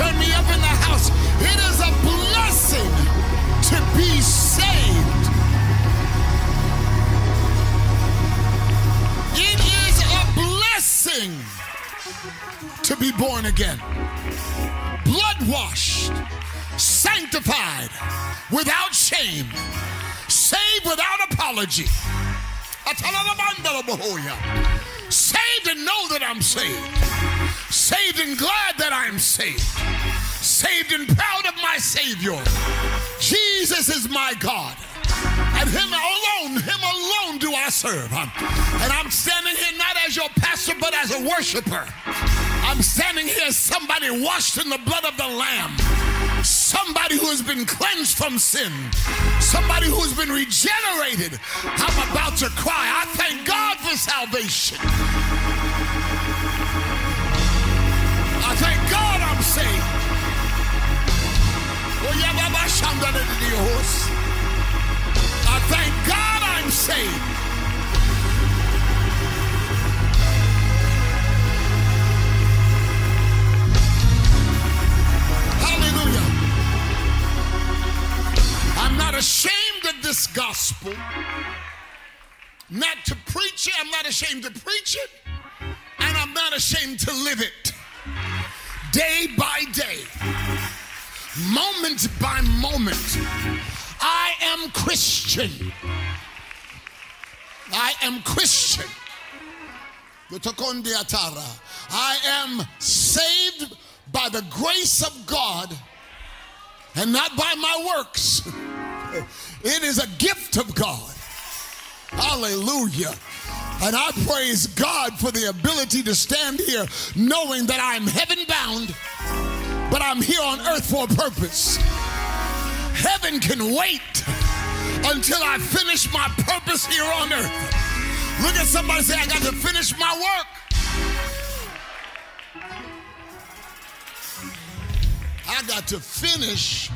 Turn me up in the house. It is a blessing to be saved. It is a blessing to be born again. Blood washed, sanctified, without shame, saved without apology. Saved and know that I'm saved. Saved and glad that I'm saved. Saved and proud of my Savior. Jesus is my God. And him alone, him alone do I serve. And I'm standing here not as your pastor, but as a worshiper. I'm standing here as somebody washed in the blood of the Lamb. Somebody who has been cleansed from sin. Somebody who's been regenerated. I'm about to cry. I thank God for salvation. I thank God I'm saved. Hallelujah. I'm not ashamed of this gospel. Not to preach it, I'm not ashamed to preach it, and I'm not ashamed to live it. Day by day, moment by moment, I am Christian. I am Christian. I am saved by the grace of God and not by my works. It is a gift of God. Hallelujah. And I praise God for the ability to stand here knowing that I'm heaven bound, but I'm here on earth for a purpose. Heaven can wait until I finish my purpose here on earth. Look at somebody say, I got to finish my work. I got to finish.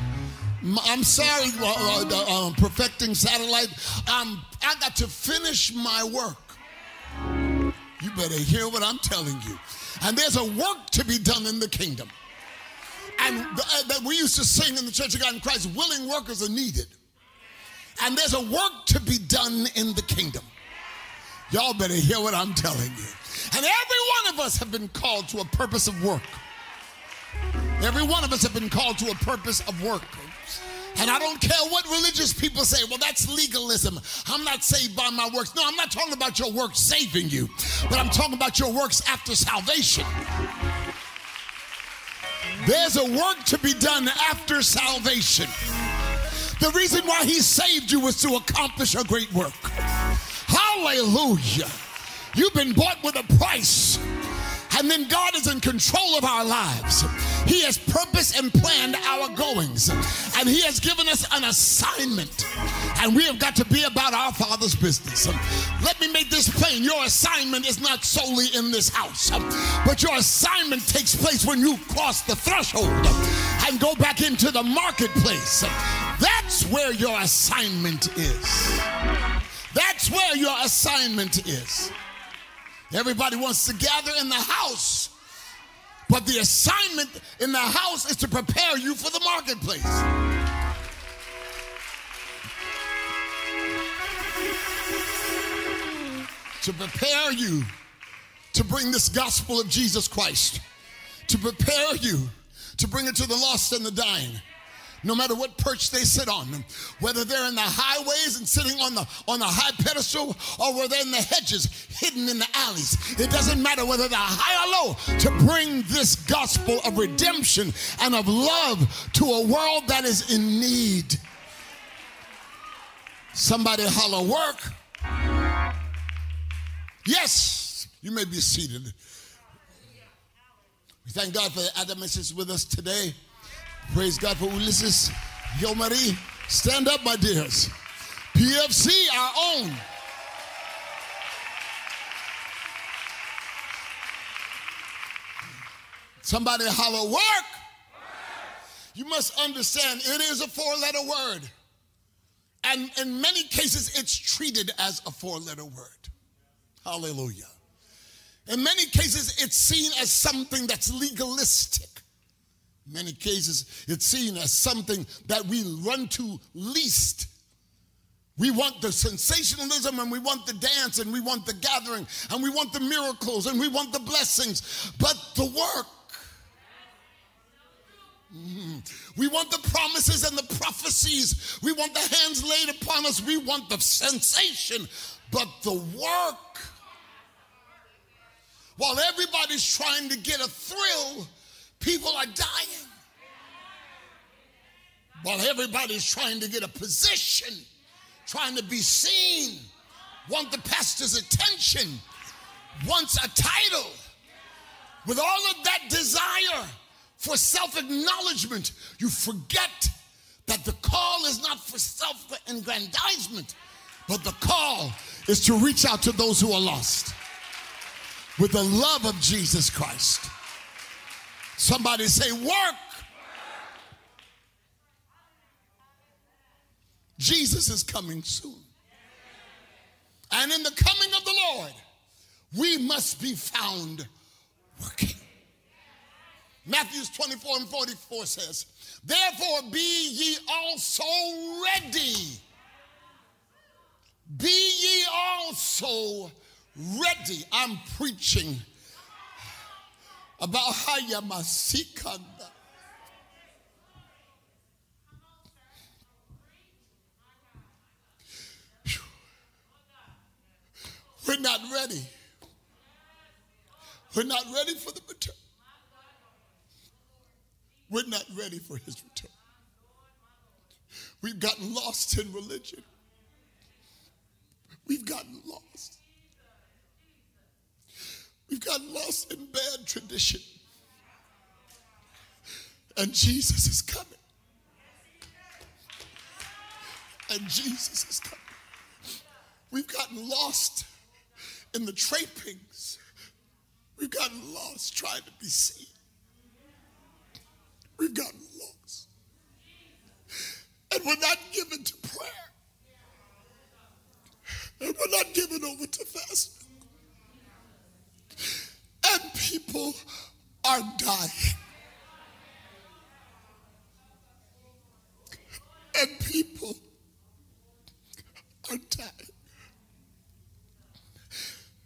My, I'm sorry, uh, uh, uh, perfecting satellite. Um, I got to finish my work. You better hear what I'm telling you. And there's a work to be done in the kingdom. And uh, that we used to sing in the Church of God in Christ, willing workers are needed. And there's a work to be done in the kingdom. Y'all better hear what I'm telling you. And every one of us have been called to a purpose of work. Every one of us have been called to a purpose of work. And I don't care what religious people say, well, that's legalism. I'm not saved by my works. No, I'm not talking about your works saving you, but I'm talking about your works after salvation. There's a work to be done after salvation. The reason why he saved you was to accomplish a great work. Hallelujah. You've been bought with a price. And then God is in control of our lives. He has purpose and planned our goings. And He has given us an assignment. And we have got to be about our Father's business. Let me make this plain. Your assignment is not solely in this house, but your assignment takes place when you cross the threshold and go back into the marketplace. That's where your assignment is. That's where your assignment is. Everybody wants to gather in the house, but the assignment in the house is to prepare you for the marketplace. To prepare you to bring this gospel of Jesus Christ, to prepare you to bring it to the lost and the dying no matter what perch they sit on, whether they're in the highways and sitting on the on the high pedestal or whether in the hedges hidden in the alleys. It doesn't matter whether they're high or low to bring this gospel of redemption and of love to a world that is in need. Somebody holler work. Yes, you may be seated. We thank God for the Adam is with us today. Praise God for Ulysses. Yo, Marie, stand up, my dears. PFC, our own. Somebody holler, work. You must understand it is a four letter word. And in many cases, it's treated as a four letter word. Hallelujah. In many cases, it's seen as something that's legalistic. Many cases, it's seen as something that we run to least. We want the sensationalism and we want the dance and we want the gathering and we want the miracles and we want the blessings, but the work. Mm-hmm. We want the promises and the prophecies. We want the hands laid upon us. We want the sensation, but the work. While everybody's trying to get a thrill, people are dying. While everybody's trying to get a position, trying to be seen, want the pastor's attention, wants a title. With all of that desire for self acknowledgement, you forget that the call is not for self aggrandizement, but the call is to reach out to those who are lost with the love of Jesus Christ. Somebody say, work. Jesus is coming soon. And in the coming of the Lord, we must be found working. Matthew 24 and 44 says, Therefore be ye also ready. Be ye also ready. I'm preaching about Hayamasikanda. We're not ready. We're not ready for the return. We're not ready for his return. We've gotten lost in religion. We've gotten lost. Gotten lost in bad tradition. And Jesus is coming. And Jesus is coming. We've gotten lost in the trappings. We've gotten lost trying to be seen. We've gotten lost. And we're not given to prayer. And we're not given over to fasting. People are dying. And people are dying.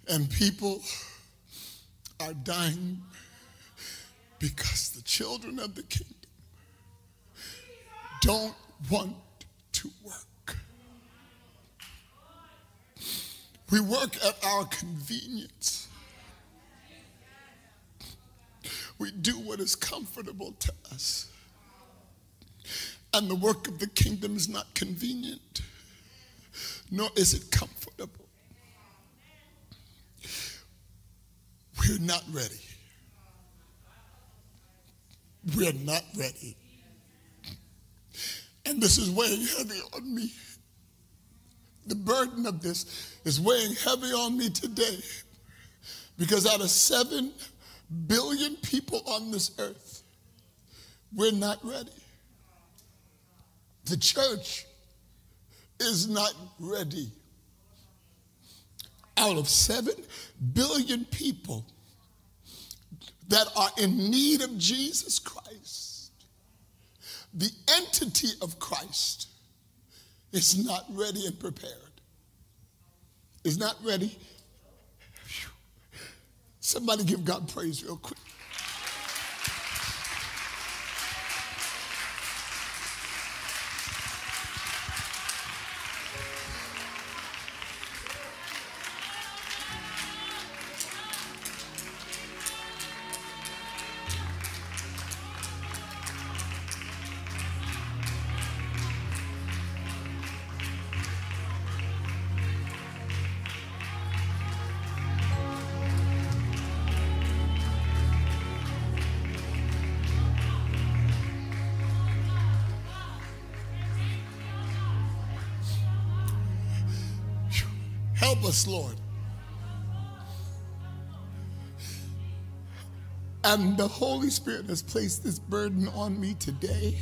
And people are dying because the children of the kingdom don't want to work. We work at our convenience. We do what is comfortable to us. And the work of the kingdom is not convenient, nor is it comfortable. We're not ready. We're not ready. And this is weighing heavy on me. The burden of this is weighing heavy on me today because out of seven billion people on this earth, we're not ready. The church is not ready. Out of seven billion people that are in need of Jesus Christ, the entity of Christ is not ready and prepared. Is not ready. Somebody give God praise real quick. Us, Lord. And the Holy Spirit has placed this burden on me today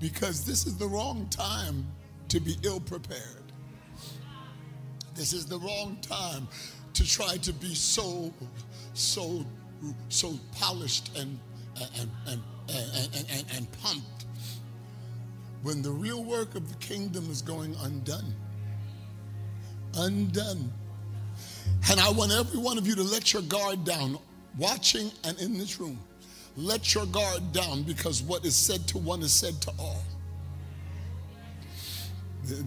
because this is the wrong time to be ill prepared. This is the wrong time to try to be so, so so polished and, and, and, and, and pumped when the real work of the kingdom is going undone. Undone. And I want every one of you to let your guard down, watching and in this room. Let your guard down because what is said to one is said to all.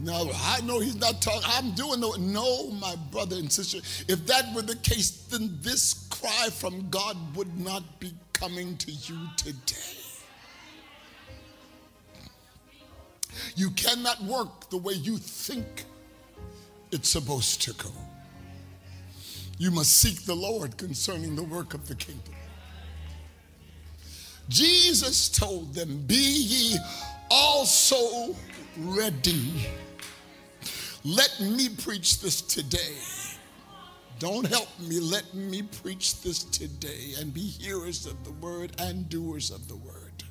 Now, I know he's not talking, I'm doing no, no, my brother and sister. If that were the case, then this cry from God would not be coming to you today. You cannot work the way you think it's supposed to go. You must seek the Lord concerning the work of the kingdom. Jesus told them, Be ye also ready. Let me preach this today. Don't help me. Let me preach this today and be hearers of the word and doers of the word.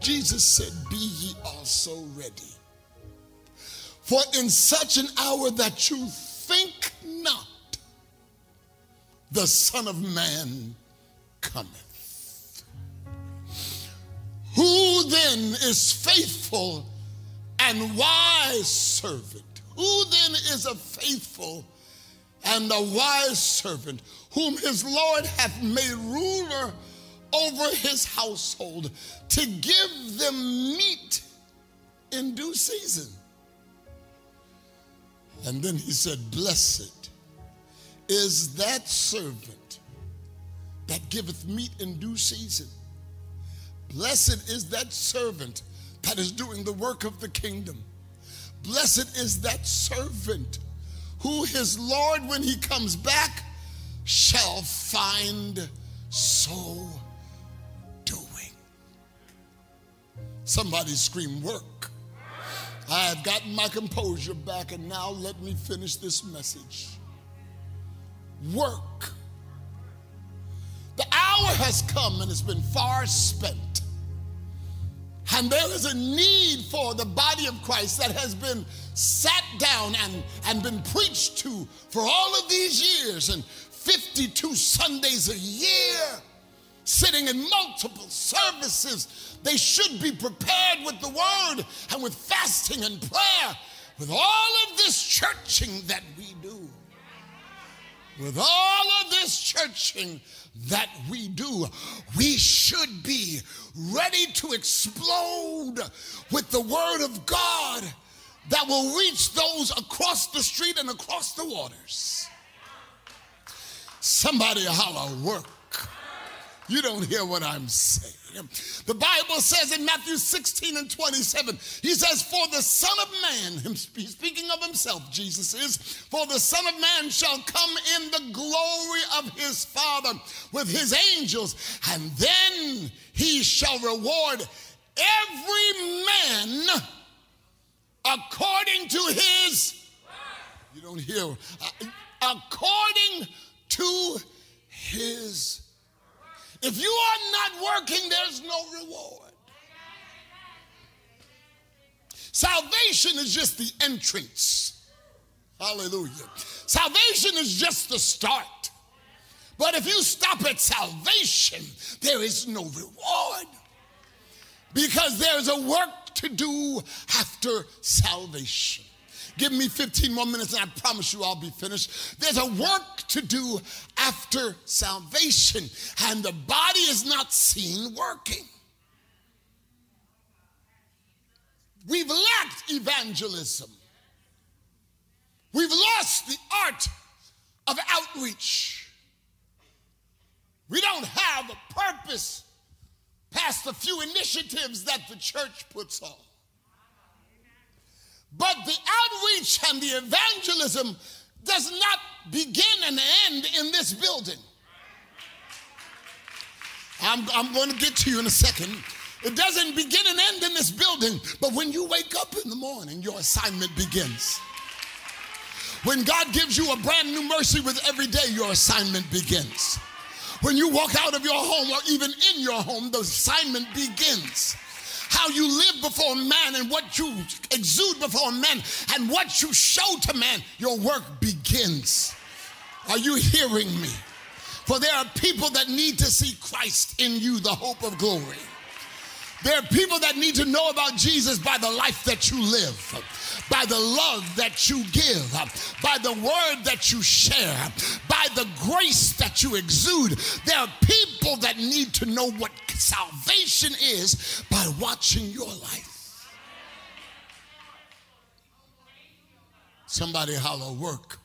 Jesus said, Be ye also ready. For in such an hour that you think not, the Son of Man cometh. Who then is faithful and wise servant? Who then is a faithful and a wise servant whom his Lord hath made ruler over his household to give them meat in due season? And then he said, Blessed is that servant that giveth meat in due season. Blessed is that servant that is doing the work of the kingdom. Blessed is that servant who his Lord, when he comes back, shall find so doing. Somebody scream, work. I have gotten my composure back, and now let me finish this message. Work. The hour has come and it's been far spent. And there is a need for the body of Christ that has been sat down and, and been preached to for all of these years and 52 Sundays a year, sitting in multiple services. They should be prepared with the word and with fasting and prayer, with all of this churching that we do. With all of this churching that we do, we should be ready to explode with the Word of God that will reach those across the street and across the waters. Somebody holler, work. You don't hear what I'm saying. The Bible says in Matthew 16 and 27, he says, For the Son of Man, him speaking of himself, Jesus is, for the Son of Man shall come in the glory of his Father with his angels, and then he shall reward every man according to his. You don't hear. Uh, according to his if you are not working, there's no reward. Salvation is just the entrance. Hallelujah. Salvation is just the start. But if you stop at salvation, there is no reward. Because there's a work to do after salvation. Give me 15 more minutes and I promise you I'll be finished. There's a work to do after salvation, and the body is not seen working. We've lacked evangelism. We've lost the art of outreach. We don't have a purpose past the few initiatives that the church puts on. But the outreach and the evangelism does not begin and end in this building. I'm, I'm going to get to you in a second. It doesn't begin and end in this building, but when you wake up in the morning, your assignment begins. When God gives you a brand new mercy with every day, your assignment begins. When you walk out of your home or even in your home, the assignment begins how you live before man and what you exude before men and what you show to man, your work begins. Are you hearing me? For there are people that need to see Christ in you, the hope of glory. There are people that need to know about Jesus by the life that you live, by the love that you give, by the word that you share, by the grace that you exude. There are people that need to know what salvation is by watching your life. Somebody holler, work.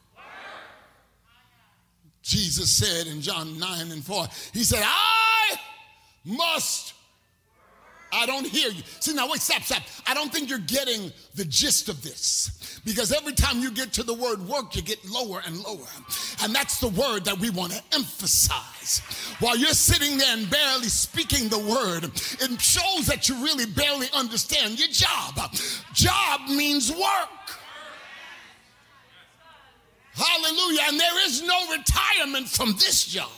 Jesus said in John 9 and 4, He said, I must I don't hear you. See, now wait, stop, stop. I don't think you're getting the gist of this because every time you get to the word work, you get lower and lower. And that's the word that we want to emphasize. While you're sitting there and barely speaking the word, it shows that you really barely understand your job. Job means work. Hallelujah. And there is no retirement from this job.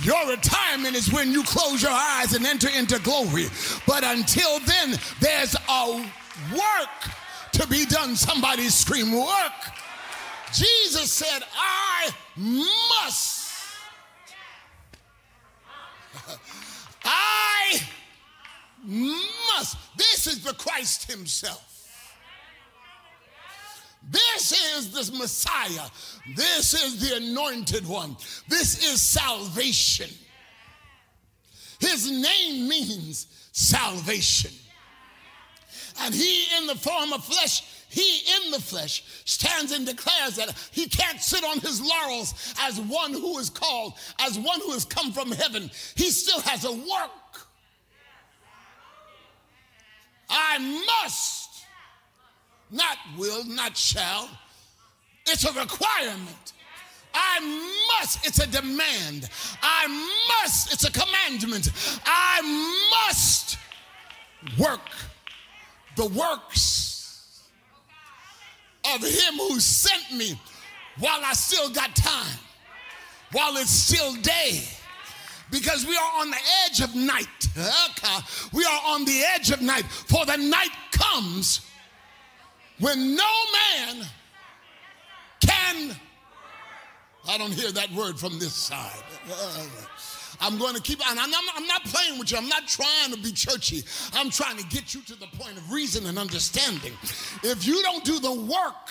Your retirement is when you close your eyes and enter into glory. But until then, there's a work to be done. Somebody scream, work. Jesus said, I must. I must. This is the Christ Himself. This is the Messiah. This is the anointed one. This is salvation. His name means salvation. And he, in the form of flesh, he in the flesh stands and declares that he can't sit on his laurels as one who is called, as one who has come from heaven. He still has a work. I must not will, not shall. It's a requirement. I must, it's a demand. I must, it's a commandment. I must work the works of him who sent me while I still got time, while it's still day. Because we are on the edge of night. We are on the edge of night, for the night comes when no man can. I don't hear that word from this side. I'm going to keep on. I'm not, I'm not playing with you. I'm not trying to be churchy. I'm trying to get you to the point of reason and understanding. If you don't do the work,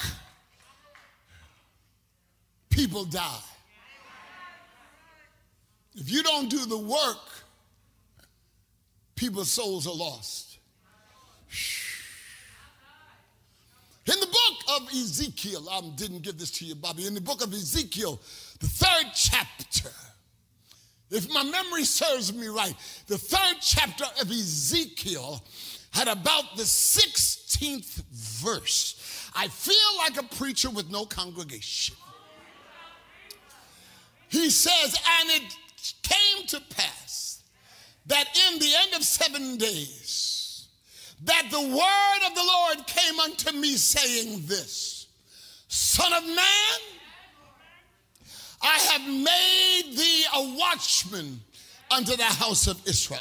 people die. If you don't do the work, people's souls are lost. Shh. In the book of Ezekiel, I didn't give this to you, Bobby. In the book of Ezekiel, the third chapter, if my memory serves me right, the third chapter of Ezekiel had about the 16th verse. I feel like a preacher with no congregation. He says, and it came to pass that in the end of seven days, that the word of the Lord came unto me, saying this Son of man, I have made thee a watchman unto the house of Israel.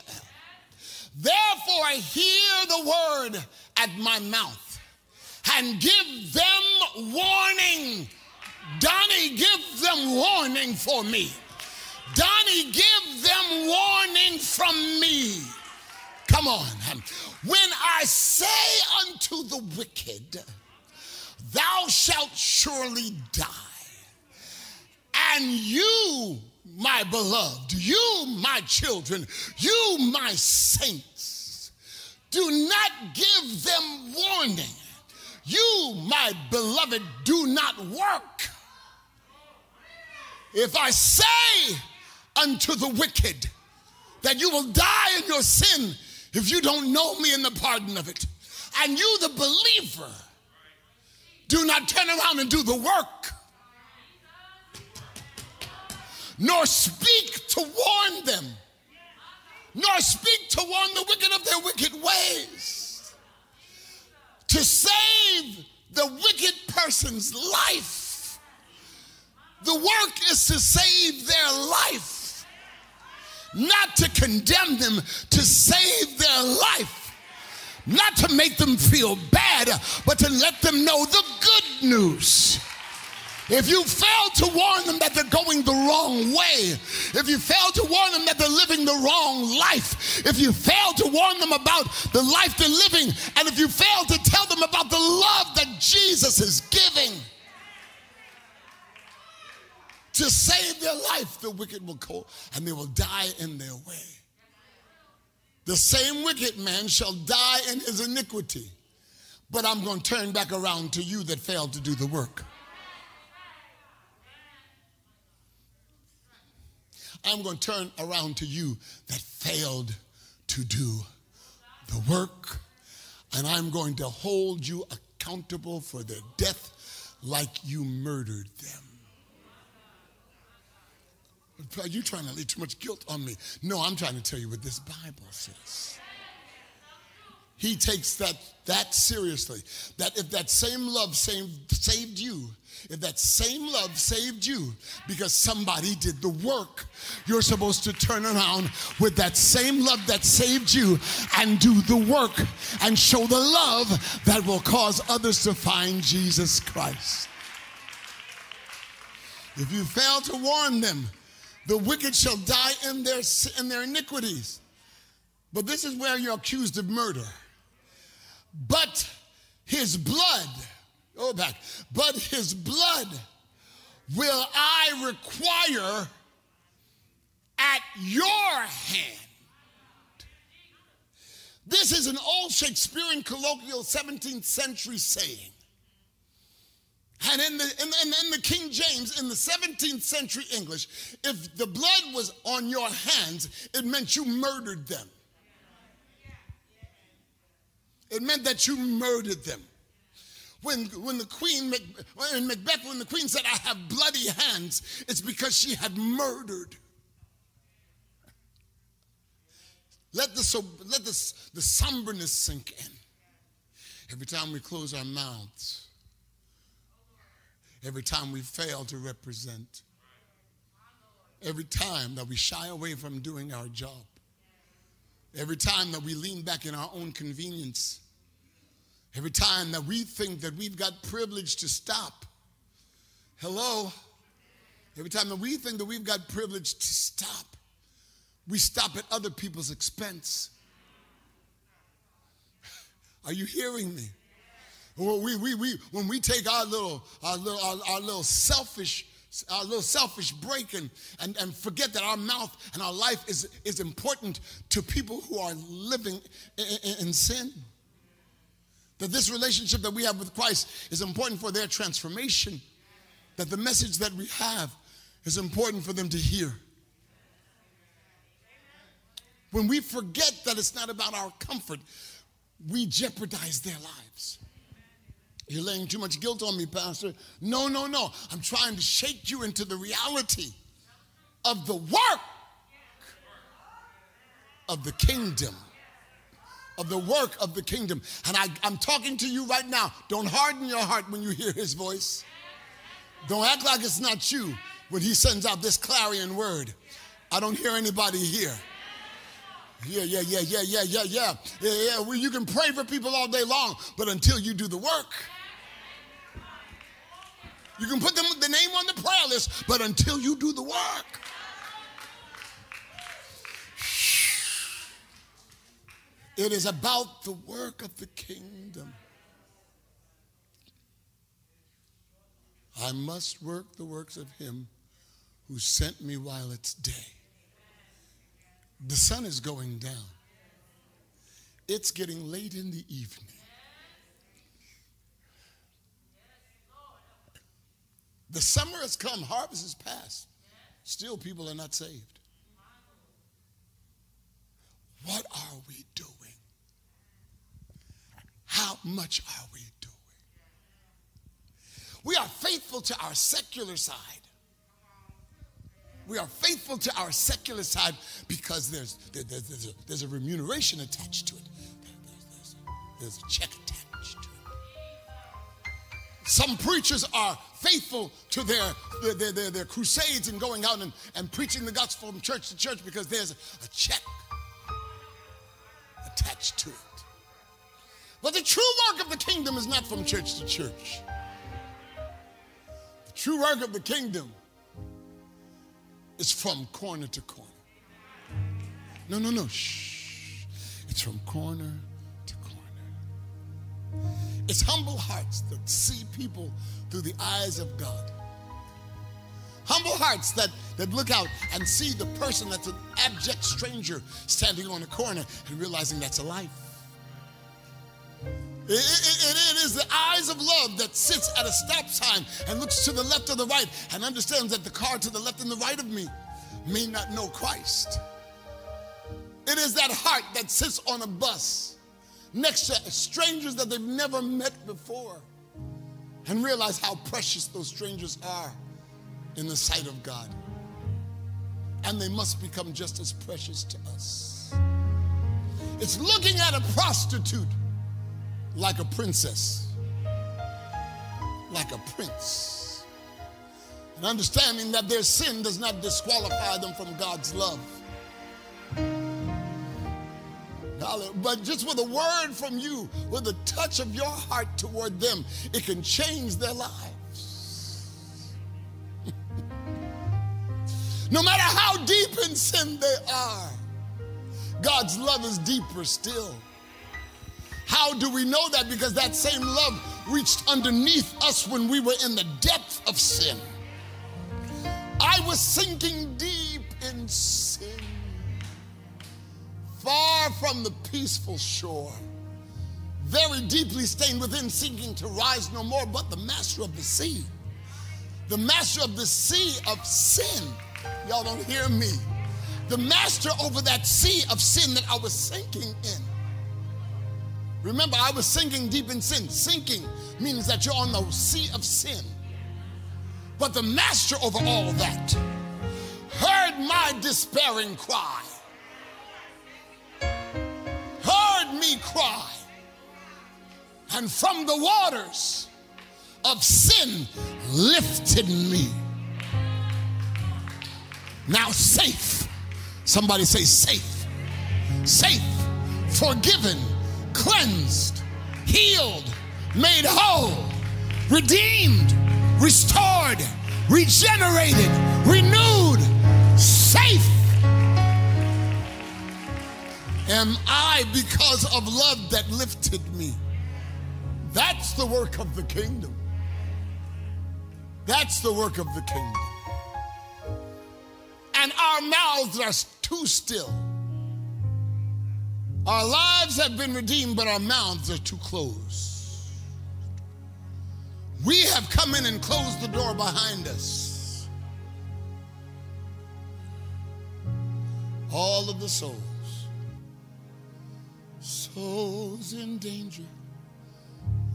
Therefore, hear the word at my mouth and give them warning. Donnie, give them warning for me. Donnie, give them warning from me. Come on. When I say unto the wicked, Thou shalt surely die, and you, my beloved, you, my children, you, my saints, do not give them warning. You, my beloved, do not work. If I say unto the wicked that you will die in your sin, if you don't know me in the pardon of it, and you, the believer, do not turn around and do the work, nor speak to warn them, nor speak to warn the wicked of their wicked ways, to save the wicked person's life. The work is to save their life not to condemn them, to save their life, not to make them feel bad, but to let them know the good news. If you fail to warn them that they're going the wrong way, if you fail to warn them that they're living the wrong life, if you fail to warn them about the life they're living, and if you fail to tell them about the love that Jesus is giving to save their life, the wicked will go and they will die in their way. The same wicked man shall die in his iniquity. But I'm going to turn back around to you that failed to do the work. I'm going to turn around to you that failed to do the work. And I'm going to hold you accountable for their death like you murdered them. Are you trying to lay too much guilt on me? No, I'm trying to tell you what this Bible says. He takes that that seriously. That if that same love saved, saved you, if that same love saved you because somebody did the work, you're supposed to turn around with that same love that saved you and do the work and show the love that will cause others to find Jesus Christ. If you fail to warn them, the wicked shall die in their, in their iniquities. But this is where you're accused of murder. But his blood, go back, but his blood will I require at your hand. This is an old Shakespearean colloquial 17th century saying. And in the, in, in, the King James, in the 17th century English, if the blood was on your hands, it meant you murdered them. It meant that you murdered them. When, when the queen, in Macbeth, when the queen said, I have bloody hands, it's because she had murdered. Let the, let the, the somberness sink in. Every time we close our mouths, every time we fail to represent, every time that we shy away from doing our job, every time that we lean back in our own convenience, every time that we think that we've got privilege to stop. Hello? Every time that we think that we've got privilege to stop, we stop at other people's expense. Are you hearing me? We, we, we, when we take our little, our little, our, our little selfish, our little selfish break and, and, and forget that our mouth and our life is, is important to people who are living in, in, in sin. That this relationship that we have with Christ is important for their transformation. That the message that we have is important for them to hear. When we forget that it's not about our comfort, we jeopardize their lives. You're laying too much guilt on me, Pastor. No, no, no. I'm trying to shake you into the reality of the work of the kingdom. Of the work of the kingdom. And I, am talking to you right now. Don't harden your heart when you hear his voice. Don't act like it's not you when he sends out this clarion word. I don't hear anybody here. Yeah, yeah, yeah, yeah, yeah, yeah, yeah. Yeah, yeah. Well, you can pray for people all day long, but until you do the work, you can put them, the name on the prayer list, but until you do the work. It is about the work of the kingdom. I must work the works of him who sent me while it's day. The sun is going down. It's getting late in the evening. The summer has come, harvest is past. Still, people are not saved. What are we doing? How much are we doing? We are faithful to our secular side. We are faithful to our secular side because there's, there's, there's, a, there's a remuneration attached to it. There's, there's a check attached to it. Some preachers are faithful to their, their, their, their, crusades and going out and, and preaching the gospel from church to church because there's a, check attached to it. But the true work of the kingdom is not from church to church. The True work of the kingdom is from corner to corner. No, no, no. Shh. It's from corner. It's humble hearts that see people through the eyes of God. Humble hearts that, that look out and see the person that's an abject stranger standing on a corner and realizing that's a life. It, it, it is the eyes of love that sits at a stop sign and looks to the left or the right and understands that the car to the left and the right of me may not know Christ. It is that heart that sits on a bus next to strangers that they've never met before and realize how precious those strangers are in the sight of God. And they must become just as precious to us. It's looking at a prostitute like a princess, like a prince, and understanding that their sin does not disqualify them from God's love. But just with a word from you, with a touch of your heart toward them, it can change their lives. No matter how deep in sin they are, God's love is deeper still. How do we know that? Because that same love reached underneath us when we were in the depth of sin. I was sinking deep in sin, far from the peaceful shore, very deeply stained within, sinking to rise no more, but the master of the sea, the master of the sea of sin Y'all don't hear me. The master over that sea of sin that I was sinking in. Remember, I was sinking deep in sin. Sinking means that you're on the sea of sin. But the master over all that heard my despairing cry, me cry, and from the waters of sin lifted me. Now safe. Somebody say safe. Safe, forgiven, cleansed, healed, made whole, redeemed, restored, regenerated, renewed, safe. Am I because of love that lifted me? That's the work of the kingdom. That's the work of the kingdom and our mouths are too still. Our lives have been redeemed, but our mouths are too closed. We have come in and closed the door behind us. All of the souls, souls in danger,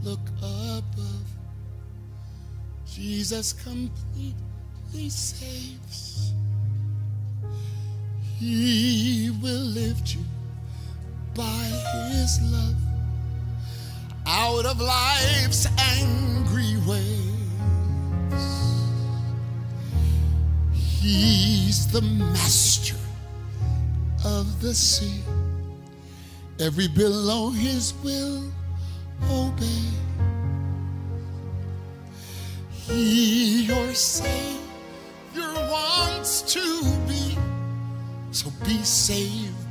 look above. Jesus completely saves. He will lift you by his love out of life's angry waves. He's the master of the sea. Every below his will obey. He, your Savior, wants to be so be saved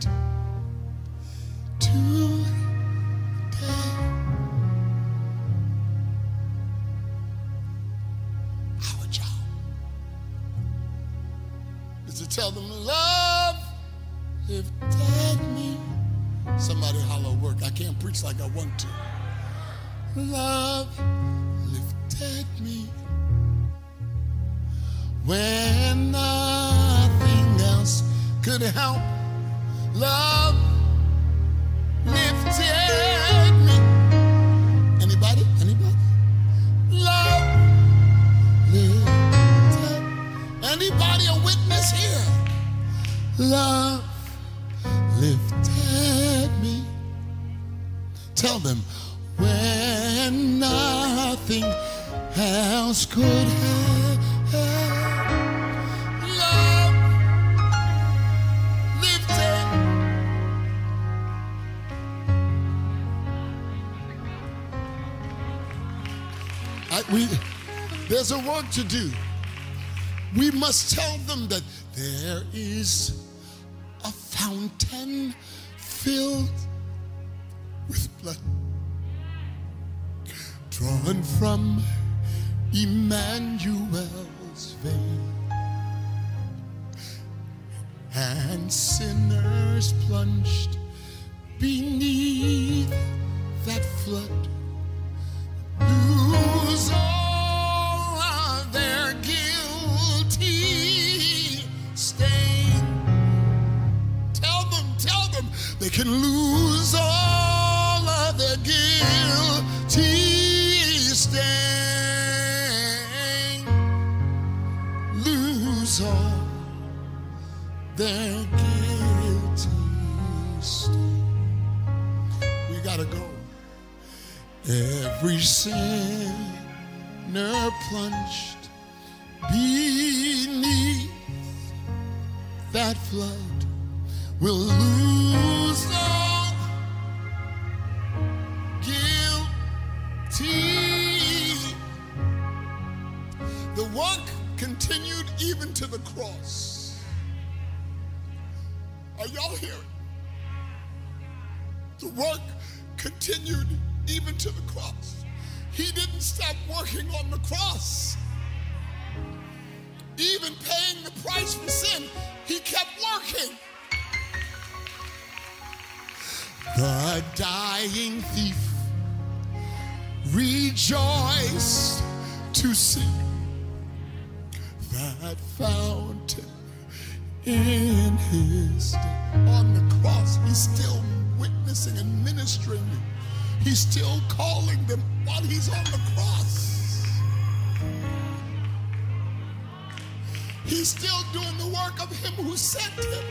Love lifted me when nothing else could help. Love lifted me. Anybody? Anybody? Love lifted. Anybody a witness here? Love else could help. we There's a work to do. We must tell them that there is a fountain filled with blood drawn from Emmanuel's vein. And sinners plunged beneath that flood lose all of their guilty stain. Tell them, tell them they can lose rejoiced to see that fountain in his day. On the cross, he's still witnessing and ministering. He's still calling them while he's on the cross. He's still doing the work of him who sent him.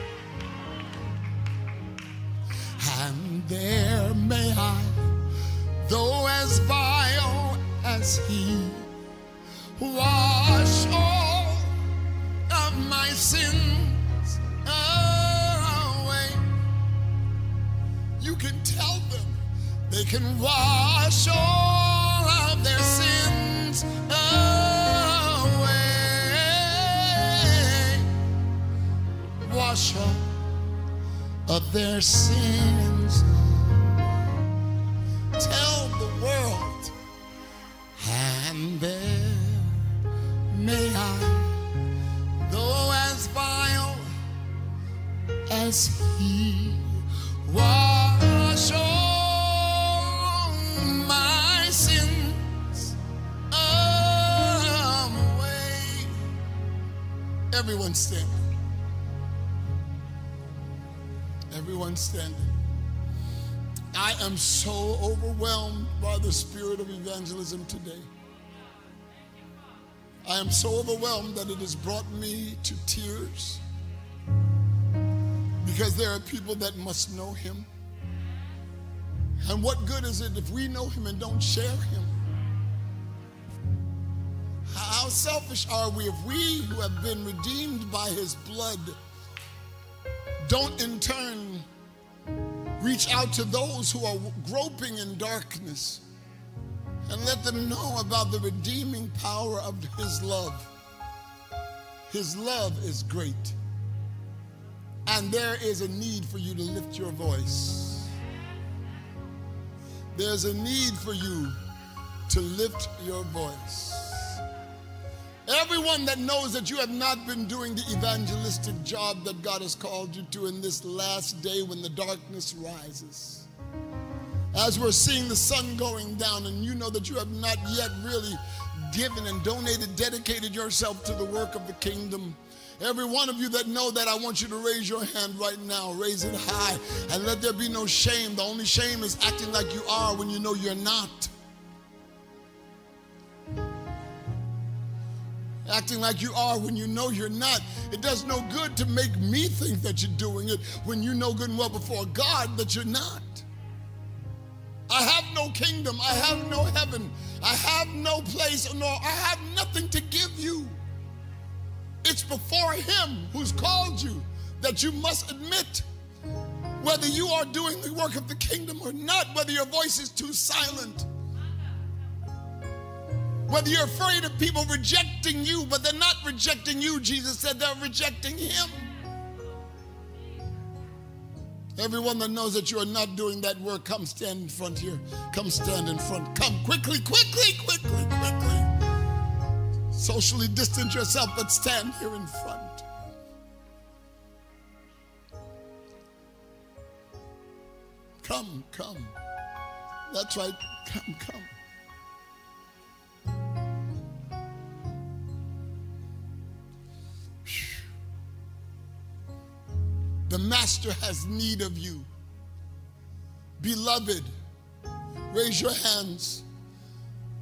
And there may I, though as vile as he, wash all of my sins away. You can tell them they can wash all of their sins away. Wash all of their sins. Everyone stand. Everyone standing. I am so overwhelmed by the spirit of evangelism today. I am so overwhelmed that it has brought me to tears because there are people that must know him. And what good is it if we know him and don't share him? How selfish are we if we who have been redeemed by his blood don't in turn reach out to those who are groping in darkness and let them know about the redeeming power of his love. His love is great. And there is a need for you to lift your voice. There's a need for you to lift your voice. Everyone that knows that you have not been doing the evangelistic job that God has called you to in this last day when the darkness rises. As we're seeing the sun going down, and you know that you have not yet really given and donated, dedicated yourself to the work of the kingdom. Every one of you that know that, I want you to raise your hand right now. Raise it high and let there be no shame. The only shame is acting like you are when you know you're not. Acting like you are when you know you're not. It does no good to make me think that you're doing it when you know good and well before God that you're not. I have no kingdom, I have no heaven, I have no place, nor I have nothing to give you. It's before Him who's called you that you must admit whether you are doing the work of the kingdom or not, whether your voice is too silent. Whether you're afraid of people rejecting you, but they're not rejecting you, Jesus said they're rejecting him. Everyone that knows that you are not doing that work, come stand in front here. Come stand in front. Come quickly, quickly, quickly, quickly. Socially distance yourself, but stand here in front. Come, come. That's right. Come, come. The Master has need of you. Beloved, raise your hands.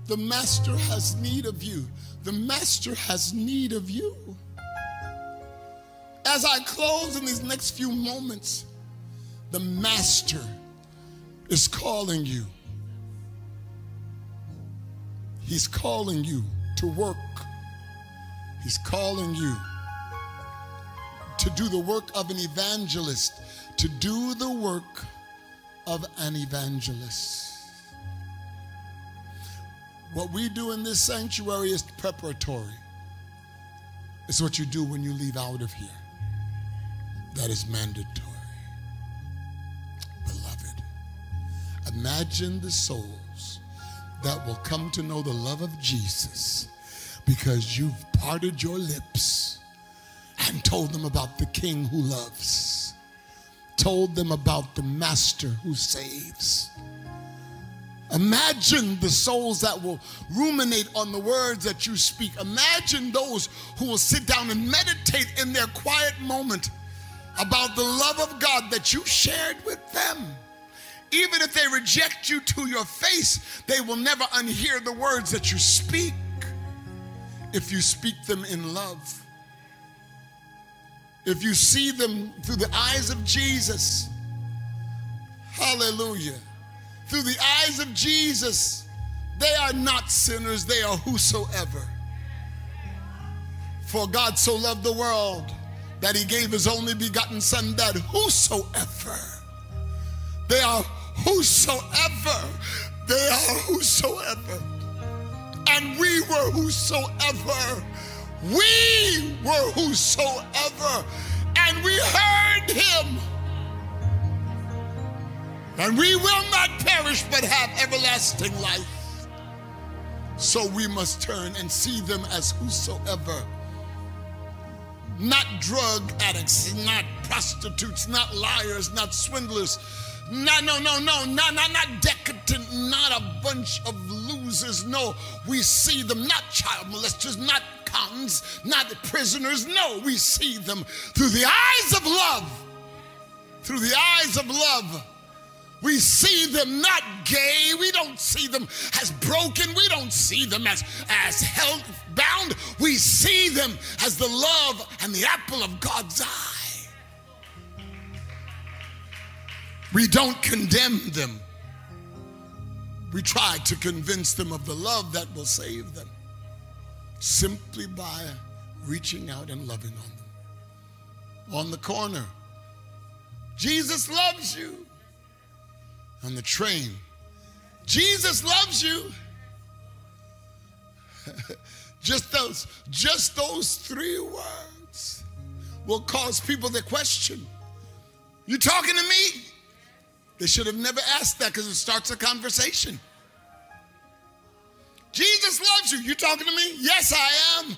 The Master has need of you. The Master has need of you. As I close in these next few moments, the Master is calling you. He's calling you to work. He's calling you to do the work of an evangelist, to do the work of an evangelist. What we do in this sanctuary is preparatory. It's what you do when you leave out of here. That is mandatory. Beloved, imagine the souls that will come to know the love of Jesus because you've parted your lips and told them about the King who loves, told them about the Master who saves. Imagine the souls that will ruminate on the words that you speak. Imagine those who will sit down and meditate in their quiet moment about the love of God that you shared with them. Even if they reject you to your face, they will never unhear the words that you speak if you speak them in love if you see them through the eyes of Jesus, hallelujah, through the eyes of Jesus, they are not sinners, they are whosoever. For God so loved the world that he gave his only begotten Son, that whosoever, they are whosoever, they are whosoever. And we were whosoever we were whosoever, and we heard him. And we will not perish but have everlasting life. So we must turn and see them as whosoever. Not drug addicts, not prostitutes, not liars, not swindlers. No, no, no, no, not, not, not decadent, not a bunch of losers. No, we see them not child molesters, not cons, not prisoners. No, we see them through the eyes of love. Through the eyes of love. We see them not gay. We don't see them as broken. We don't see them as, as held bound. We see them as the love and the apple of God's eye. We don't condemn them. We try to convince them of the love that will save them simply by reaching out and loving on them. On the corner, Jesus loves you. On the train, Jesus loves you. just those, just those three words will cause people to question. You talking to me? They should have never asked that because it starts a conversation. Jesus loves you. You talking to me? Yes, I am.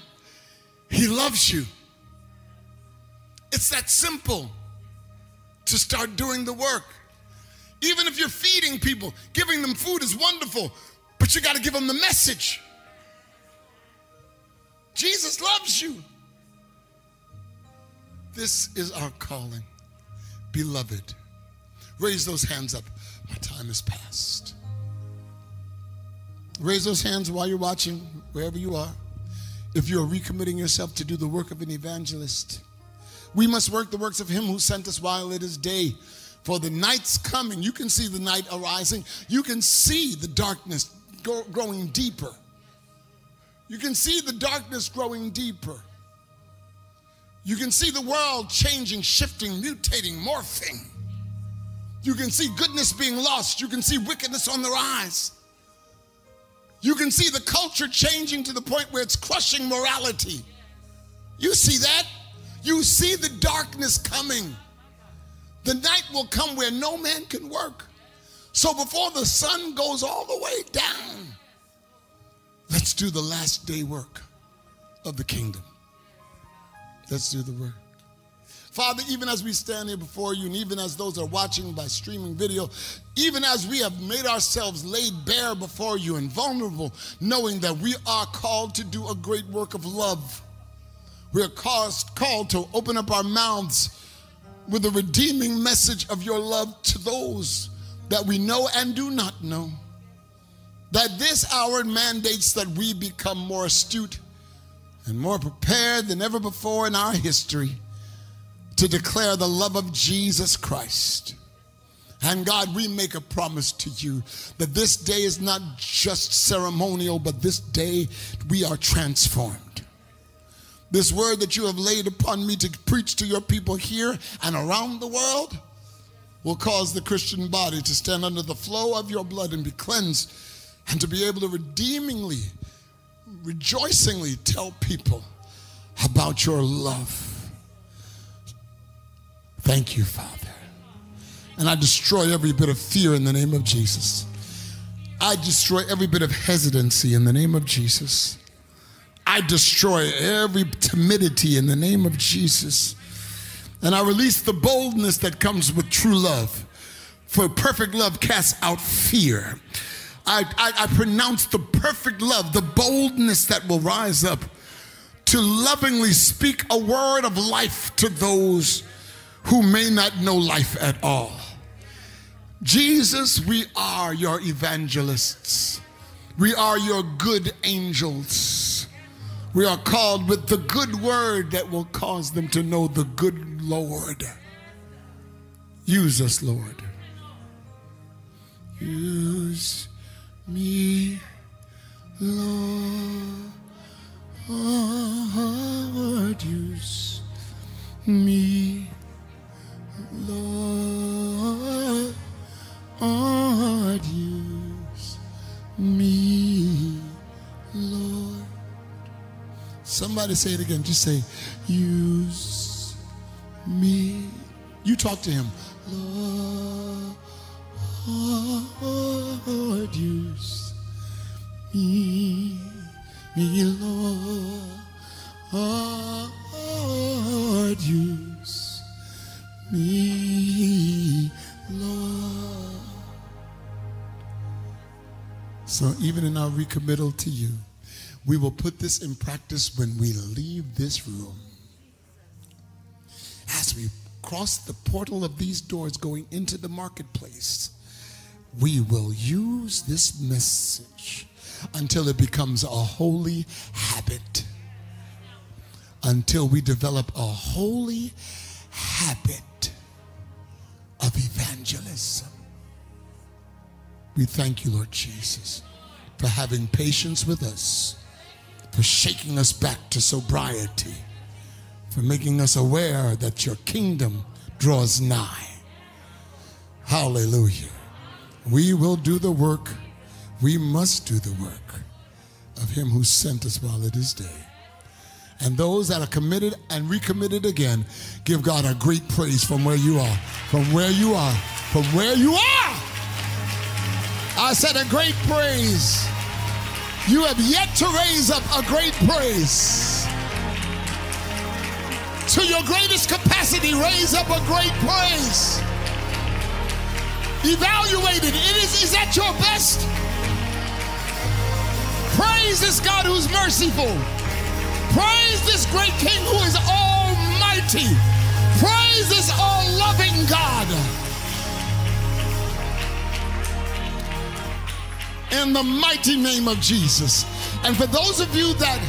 He loves you. It's that simple to start doing the work. Even if you're feeding people, giving them food is wonderful, but you got to give them the message. Jesus loves you. This is our calling. Beloved, raise those hands up. My time is past. Raise those hands while you're watching, wherever you are. If you're recommitting yourself to do the work of an evangelist, we must work the works of Him who sent us while it is day. For the night's coming. You can see the night arising. You can see the darkness go, growing deeper. You can see the darkness growing deeper. You can see the world changing, shifting, mutating, morphing. You can see goodness being lost. You can see wickedness on the rise. You can see the culture changing to the point where it's crushing morality. You see that? You see the darkness coming. The night will come where no man can work. So before the sun goes all the way down, let's do the last day work of the kingdom. Let's do the work. Father, even as we stand here before you, and even as those are watching by streaming video, even as we have made ourselves laid bare before you and vulnerable, knowing that we are called to do a great work of love. We are caused, called to open up our mouths with a redeeming message of your love to those that we know and do not know. That this hour mandates that we become more astute and more prepared than ever before in our history to declare the love of Jesus Christ. And God, we make a promise to you that this day is not just ceremonial, but this day we are transformed. This word that you have laid upon me to preach to your people here and around the world will cause the Christian body to stand under the flow of your blood and be cleansed and to be able to redeemingly, rejoicingly tell people about your love. Thank you, Father. And I destroy every bit of fear in the name of Jesus. I destroy every bit of hesitancy in the name of Jesus. I destroy every timidity in the name of Jesus. And I release the boldness that comes with true love. For perfect love casts out fear. I, I, I, pronounce the perfect love, the boldness that will rise up to lovingly speak a word of life to those who may not know life at all. Jesus, we are your evangelists. We are your good angels. We are called with the good word that will cause them to know the good Lord. Use us, Lord. Use me, Lord. Use me. Lord, Lord, use me, Lord. Somebody say it again. Just say, use me. You talk to him. Lord, use me, me, Lord. Lord, use me, Lord. So even in our recommittal to you, we will put this in practice when we leave this room. As we cross the portal of these doors going into the marketplace, we will use this message until it becomes a holy habit. Until we develop a holy habit of evangelism. We thank you, Lord Jesus, for having patience with us, for shaking us back to sobriety, for making us aware that your kingdom draws nigh. Hallelujah. We will do the work. We must do the work of him who sent us while it is day. And those that are committed and recommitted again, give God a great praise from where you are. From where you are. From where you are. I said a great praise. You have yet to raise up a great praise. To your greatest capacity, raise up a great praise. Evaluate it. it is, is that your best? Praise this God who's merciful. Praise this great King who is almighty. Praise this all loving God. In the mighty name of Jesus. And for those of you that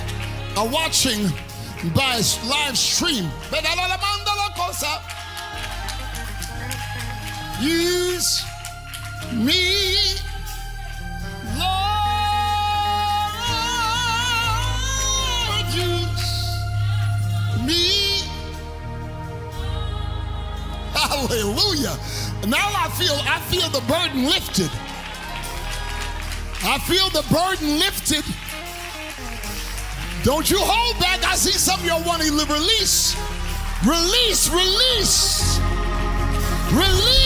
are watching by live stream, use me Hallelujah. Now I feel I feel the burden lifted. I feel the burden lifted. Don't you hold back. I see some of y'all wanting to release. Release, release, release,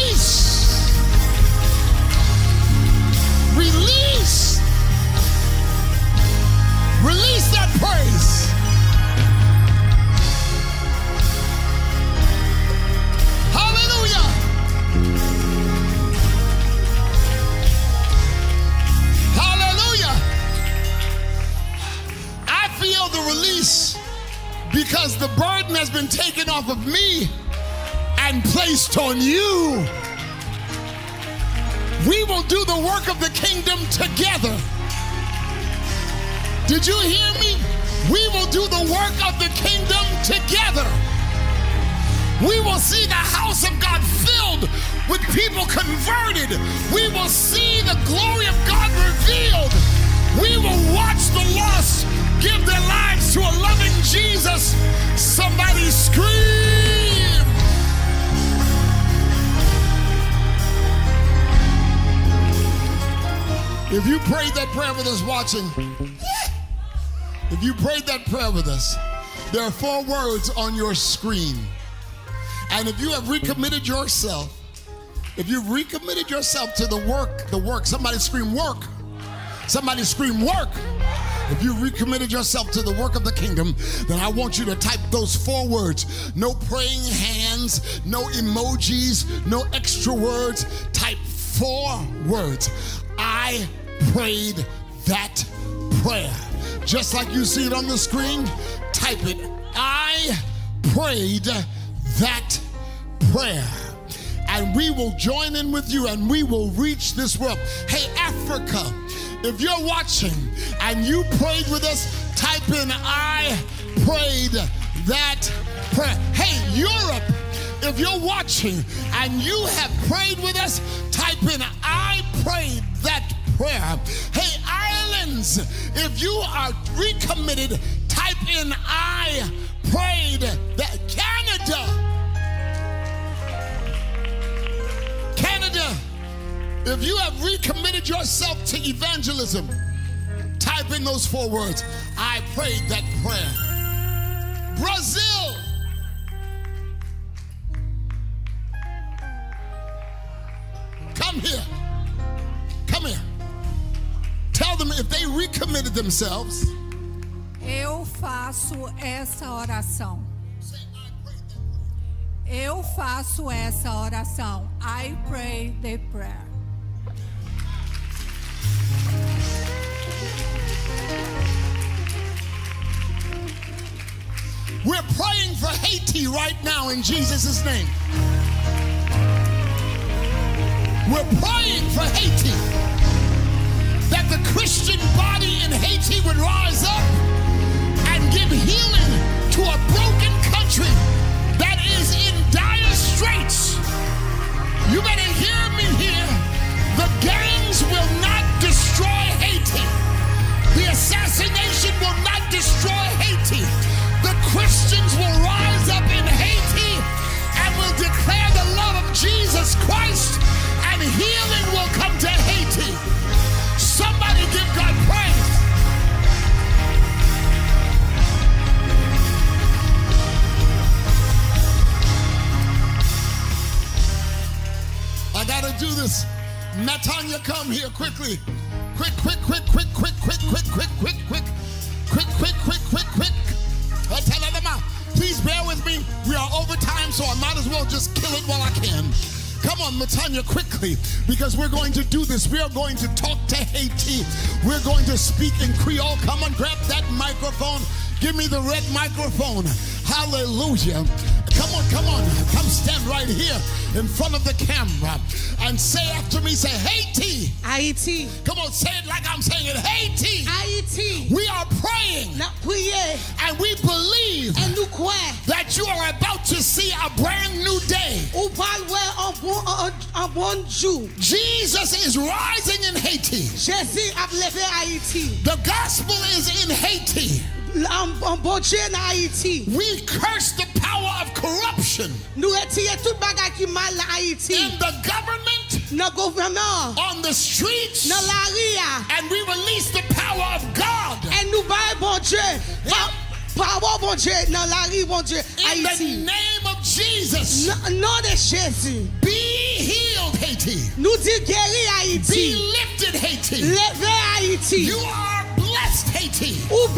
off of me and placed on you. We will do the work of the kingdom together. Did you hear me? We will do the work of the kingdom together. We will see the house of God filled with people converted. We will see the glory of God revealed. We will watch the lost give their lives to a loving Jesus. Somebody scream. If you prayed that prayer with us watching, if you prayed that prayer with us, there are four words on your screen. And if you have recommitted yourself, if you've recommitted yourself to the work, the work, somebody scream work. Somebody scream work. If you recommitted yourself to the work of the kingdom, then I want you to type those four words. No praying hands, no emojis, no extra words. Type four words. I prayed that prayer. Just like you see it on the screen, type it. I prayed that prayer. And we will join in with you and we will reach this world. Hey, Africa, if you're watching and you prayed with us, type in I prayed that prayer. Hey, Europe, if you're watching and you have prayed with us, type in I prayed that prayer. Hey, Ireland's, if you are recommitted, type in I prayed that. Canada, if you have recommitted yourself to evangelism, type in those four words. I prayed that prayer. Brazil. Come here. Come here. Tell them if they recommitted themselves. Eu faço essa oração. Say, I prayed that prayer. Eu faço essa oração. I pray the prayer. We're praying for Haiti right now in Jesus' name. We're praying for Haiti that the Christian body in Haiti would rise up and give healing to a broken country that is in dire straits. You better hear me here. The gangs Natanya, come here quickly. Quick, quick, quick, quick, quick, quick, quick, quick, quick, quick, quick, quick, quick, quick, quick. Please bear with me. We are over time, so I might as well just kill it while I can. Come on, Matanya, quickly, because we're going to do this. We are going to talk to Haiti. We're going to speak in Creole. Come on, grab that microphone. Give me the red microphone. Hallelujah. Come on, come on. Come stand right here in front of the camera and say after me, say, Haiti. Haïti. Come on, say it like I'm saying it. Haiti. Haïti. We are praying and we believe en nou kwe that you are about to see a brand new day. ou pal wè an bon, an, an bon jou. Jesus is rising in Haiti. Jezi ap leve Haïti. The gospel is in Haiti. We curse the power of corruption in the government, on the streets, and we release the power of God. Nous bon Dieu, power bon Dieu, dans la rue bon Dieu, In the name of Jesus. Nom de Jésus. Be healed, Haiti. Nous dit guéri Haïti. Be lifted, Haiti. Levé Haïti. You are Haiti. ou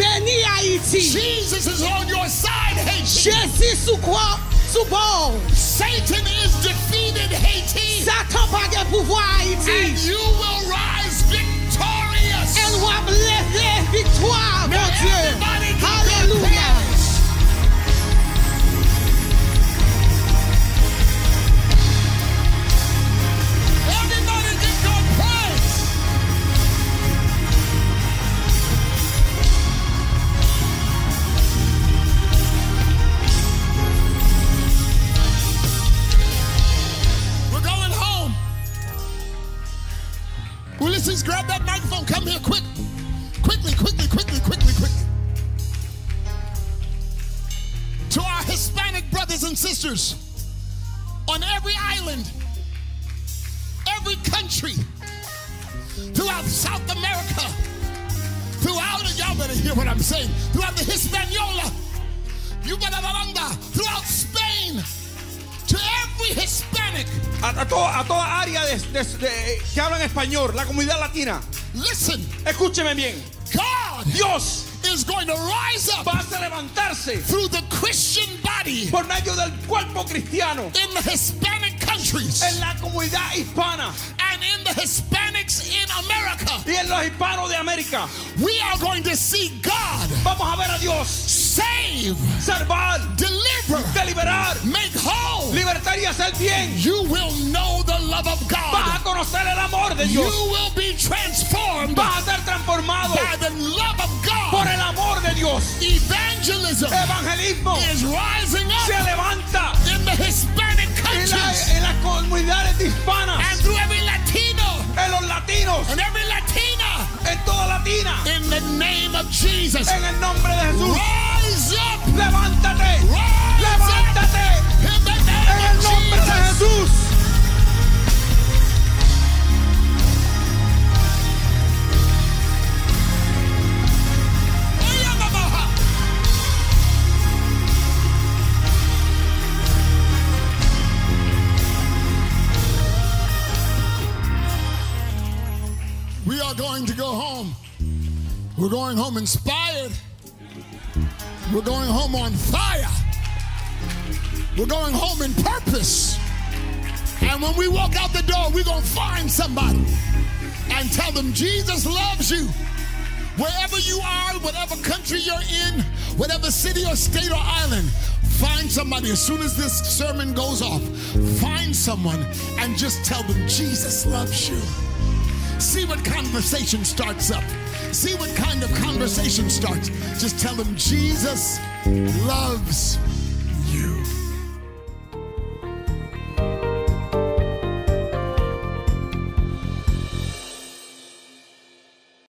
Haïti. Jesus is on your side, Haiti. Jésus sou kwa, sou bon. Satan is defeated, Haiti. Satan pa gen pouvoi And you will rise victorious. El wap leve victoire, mon Dieu. Alléluia. Ulysses, grab that microphone. Come here quick. Quickly, quickly, quickly, quickly, quickly. To our Hispanic brothers and sisters on every island, every country, throughout South America, throughout, y'all better hear what I'm saying, throughout the Hispaniola, Yucatán, throughout Spain, to every Hispanic, A, a toda, a toda área de, de- de- que hablan español, la comunidad latina. listen, Escúcheme bien. God Dios is going to rise up va a levantarse through the Christian body por medio del cuerpo cristiano in the Hispanic countries en la comunidad hispana and in the Hispanics in America. y en los hispanos de América. We are going to see God Vamos a ver a Dios save, salvar, deliver, deliberar, make whole. Libertar y hacer bien. You will know the love of Vas God. a conocer el amor de You Dios. will be transformed Vas a ser transformado by the love of por God. el amor de Dios. Evangelism Evangelismo is rising se up levanta in the Hispanic en, la- countries en las comunidades hispanas, and through every Latino en los latinos, and every Latina en toda Latina. in the name of Jesus. En el nombre de Jesús, Rise up, levántate, rise up levántate in We're going to go home. We're going home inspired. We're going home on fire. We're going home in purpose. And when we walk out the door, we're going to find somebody and tell them Jesus loves you. Wherever you are, whatever country you're in, whatever city or state or island, find somebody as soon as this sermon goes off. Find someone and just tell them Jesus loves you. See what conversation starts up. See what kind of conversation starts. Just tell them Jesus loves